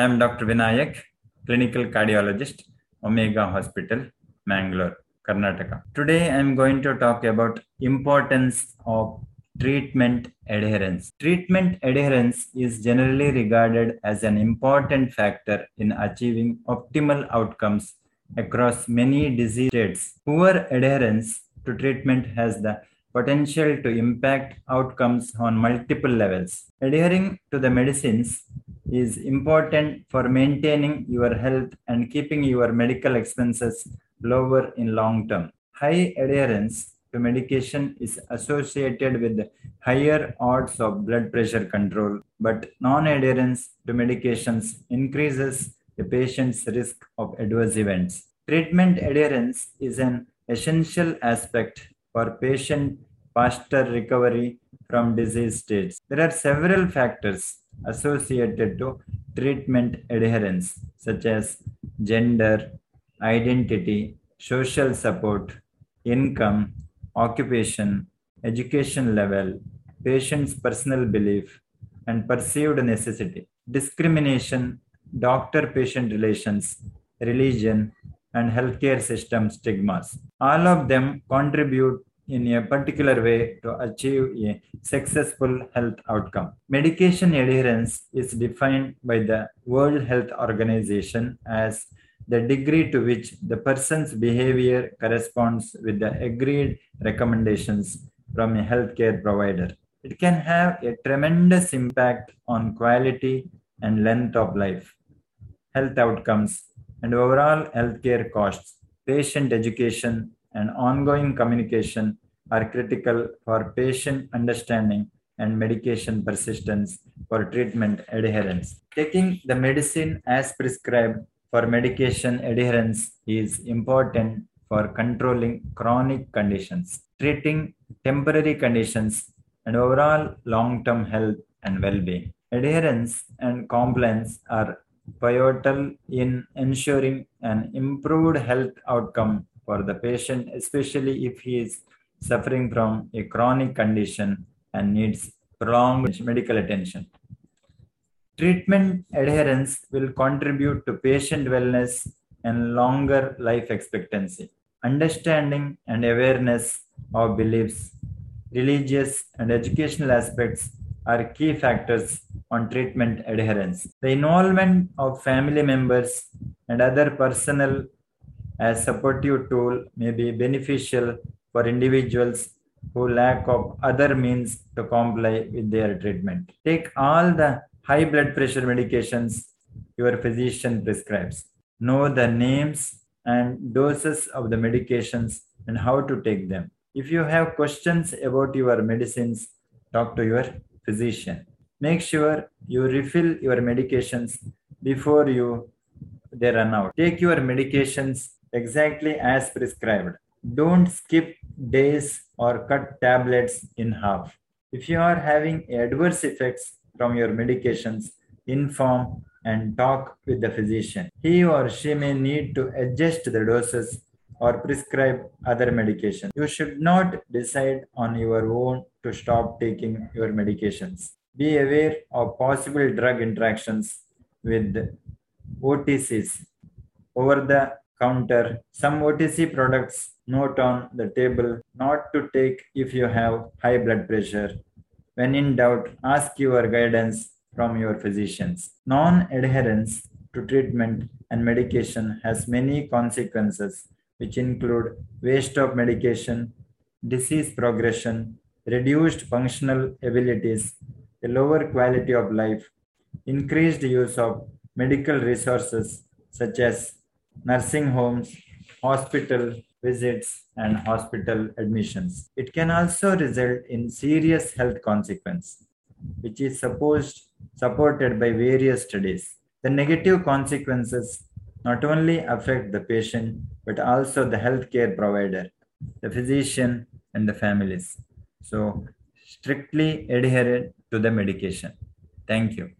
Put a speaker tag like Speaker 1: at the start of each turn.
Speaker 1: I am Dr. Vinayak, clinical cardiologist, Omega Hospital, Mangalore, Karnataka. Today I am going to talk about importance of treatment adherence. Treatment adherence is generally regarded as an important factor in achieving optimal outcomes across many disease states. Poor adherence to treatment has the potential to impact outcomes on multiple levels. Adhering to the medicines is important for maintaining your health and keeping your medical expenses lower in long term. High adherence to medication is associated with higher odds of blood pressure control, but non adherence to medications increases the patient's risk of adverse events. Treatment adherence is an essential aspect for patient faster recovery from disease states. There are several factors associated to treatment adherence, such as gender, identity, social support, income, occupation, education level, patient's personal belief, and perceived necessity, discrimination, doctor patient relations, religion, and healthcare system stigmas. All of them contribute in a particular way to achieve a successful health outcome. Medication adherence is defined by the World Health Organization as the degree to which the person's behavior corresponds with the agreed recommendations from a healthcare provider. It can have a tremendous impact on quality and length of life, health outcomes, and overall healthcare costs. Patient education and ongoing communication are critical for patient understanding and medication persistence for treatment adherence. Taking the medicine as prescribed for medication adherence is important for controlling chronic conditions, treating temporary conditions, and overall long term health and well being. Adherence and compliance are pivotal in ensuring an improved health outcome for the patient, especially if he is suffering from a chronic condition and needs prolonged medical attention. Treatment adherence will contribute to patient wellness and longer life expectancy. Understanding and awareness of beliefs, religious and educational aspects are key factors on treatment adherence. The involvement of family members and other personnel as supportive tool may be beneficial for individuals who lack of other means to comply with their treatment. Take all the high blood pressure medications your physician prescribes. Know the names and doses of the medications and how to take them. If you have questions about your medicines, talk to your physician. Make sure you refill your medications before you they run out. Take your medications exactly as prescribed. Don't skip days or cut tablets in half. If you are having adverse effects from your medications, inform and talk with the physician. He or she may need to adjust the doses or prescribe other medication. You should not decide on your own to stop taking your medications. Be aware of possible drug interactions with OTCs, over the counter. Some OTC products note on the table not to take if you have high blood pressure. When in doubt, ask your guidance from your physicians. Non adherence to treatment and medication has many consequences, which include waste of medication, disease progression, reduced functional abilities, a lower quality of life, increased use of medical resources such as nursing homes, hospital visits, and hospital admissions. It can also result in serious health consequence, which is supposed supported by various studies. The negative consequences not only affect the patient but also the healthcare provider, the physician, and the families. So, strictly adhere to the medication. Thank you.